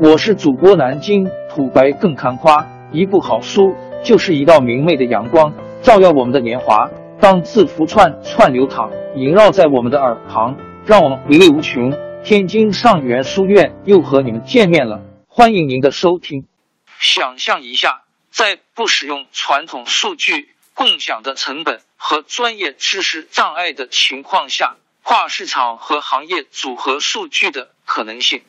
我是主播南京土白更看花，一部好书就是一道明媚的阳光，照耀我们的年华。当字符串串流淌，萦绕在我们的耳旁，让我们回味无穷。天津上元书院又和你们见面了，欢迎您的收听。想象一下，在不使用传统数据共享的成本和专业知识障碍的情况下，跨市场和行业组合数据的可能性。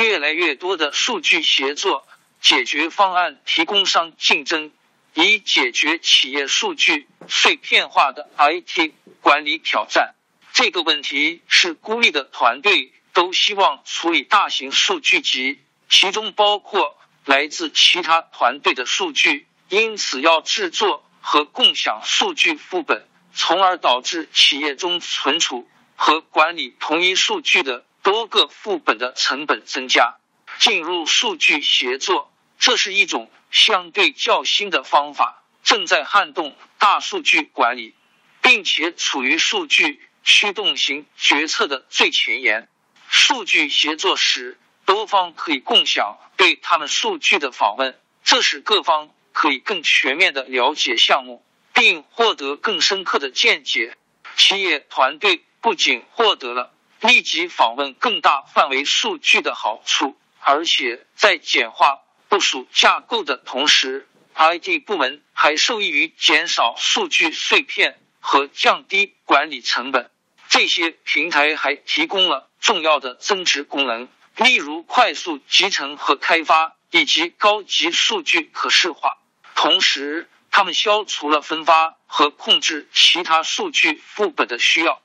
越来越多的数据协作解决方案提供商竞争，以解决企业数据碎片化的 IT 管理挑战。这个问题是孤立的团队都希望处理大型数据集，其中包括来自其他团队的数据，因此要制作和共享数据副本，从而导致企业中存储和管理同一数据的。多个副本的成本增加，进入数据协作，这是一种相对较新的方法，正在撼动大数据管理，并且处于数据驱动型决策的最前沿。数据协作时，多方可以共享对他们数据的访问，这使各方可以更全面的了解项目，并获得更深刻的见解。企业团队不仅获得了。立即访问更大范围数据的好处，而且在简化部署架构的同时，IT 部门还受益于减少数据碎片和降低管理成本。这些平台还提供了重要的增值功能，例如快速集成和开发以及高级数据可视化。同时，他们消除了分发和控制其他数据副本的需要。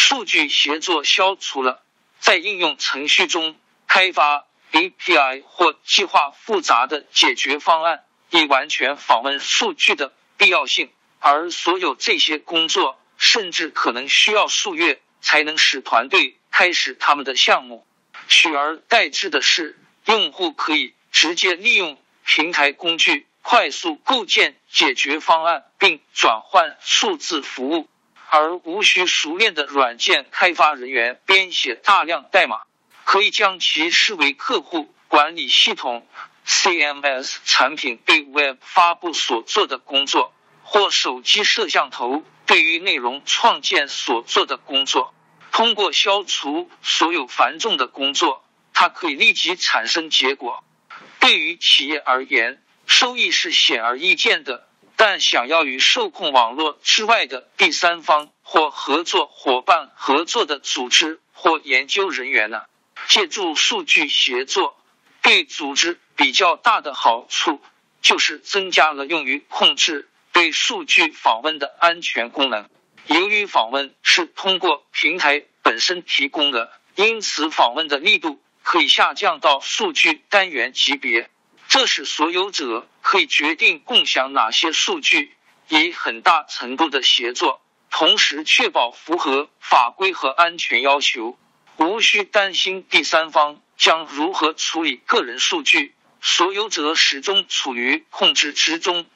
数据协作消除了在应用程序中开发 API 或计划复杂的解决方案以完全访问数据的必要性，而所有这些工作甚至可能需要数月才能使团队开始他们的项目。取而代之的是，用户可以直接利用平台工具快速构建解决方案，并转换数字服务。而无需熟练的软件开发人员编写大量代码，可以将其视为客户管理系统 CMS 产品对 Web 发布所做的工作，或手机摄像头对于内容创建所做的工作。通过消除所有繁重的工作，它可以立即产生结果。对于企业而言，收益是显而易见的。但想要与受控网络之外的第三方或合作伙伴合作的组织或研究人员呢？借助数据协作，对组织比较大的好处就是增加了用于控制对数据访问的安全功能。由于访问是通过平台本身提供的，因此访问的力度可以下降到数据单元级别。这使所有者可以决定共享哪些数据，以很大程度的协作，同时确保符合法规和安全要求，无需担心第三方将如何处理个人数据。所有者始终处于控制之中，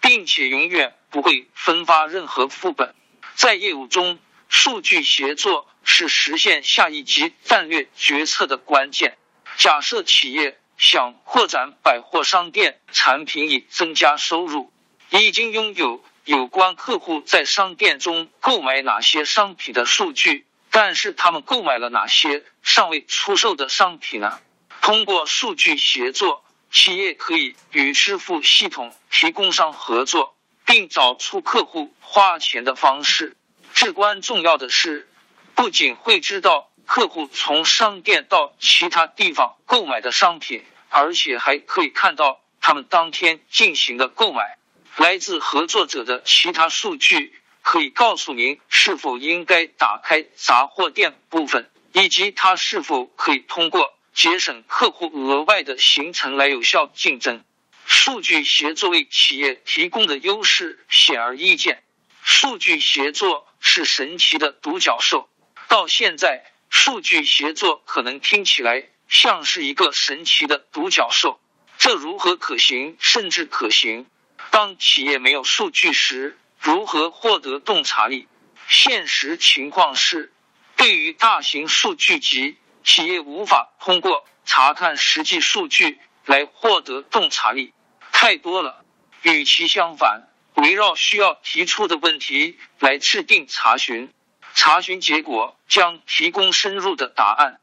并且永远不会分发任何副本。在业务中，数据协作是实现下一级战略决策的关键。假设企业。想扩展百货商店产品以增加收入，已经拥有有关客户在商店中购买哪些商品的数据，但是他们购买了哪些尚未出售的商品呢？通过数据协作，企业可以与支付系统提供商合作，并找出客户花钱的方式。至关重要的是，不仅会知道。客户从商店到其他地方购买的商品，而且还可以看到他们当天进行的购买。来自合作者的其他数据可以告诉您是否应该打开杂货店部分，以及他是否可以通过节省客户额外的行程来有效竞争。数据协作为企业提供的优势显而易见。数据协作是神奇的独角兽，到现在。数据协作可能听起来像是一个神奇的独角兽，这如何可行？甚至可行？当企业没有数据时，如何获得洞察力？现实情况是，对于大型数据集，企业无法通过查看实际数据来获得洞察力太多了。与其相反，围绕需要提出的问题来制定查询，查询结果将提供深入的答案。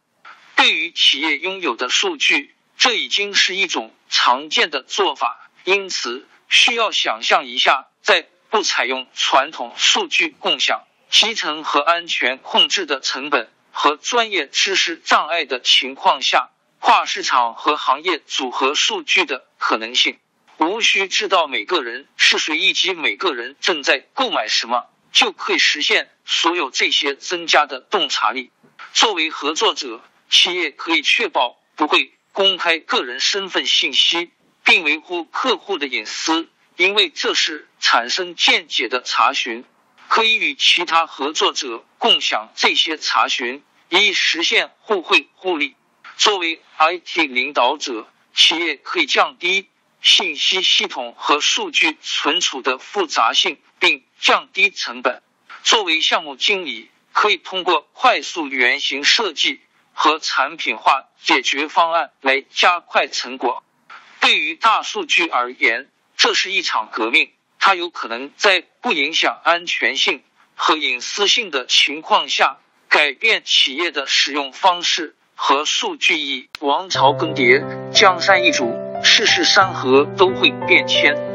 对于企业拥有的数据，这已经是一种常见的做法。因此，需要想象一下，在不采用传统数据共享、集成和安全控制的成本和专业知识障碍的情况下，跨市场和行业组合数据的可能性。无需知道每个人是谁以及每个人正在购买什么，就可以实现所有这些增加的洞察力。作为合作者，企业可以确保不会公开个人身份信息。并维护客户的隐私，因为这是产生见解的查询，可以与其他合作者共享这些查询，以实现互惠互利。作为 IT 领导者，企业可以降低信息系统和数据存储的复杂性，并降低成本。作为项目经理，可以通过快速原型设计和产品化解决方案来加快成果。对于大数据而言，这是一场革命。它有可能在不影响安全性和隐私性的情况下，改变企业的使用方式和数据意。王朝更迭，江山易主，世事山河都会变迁。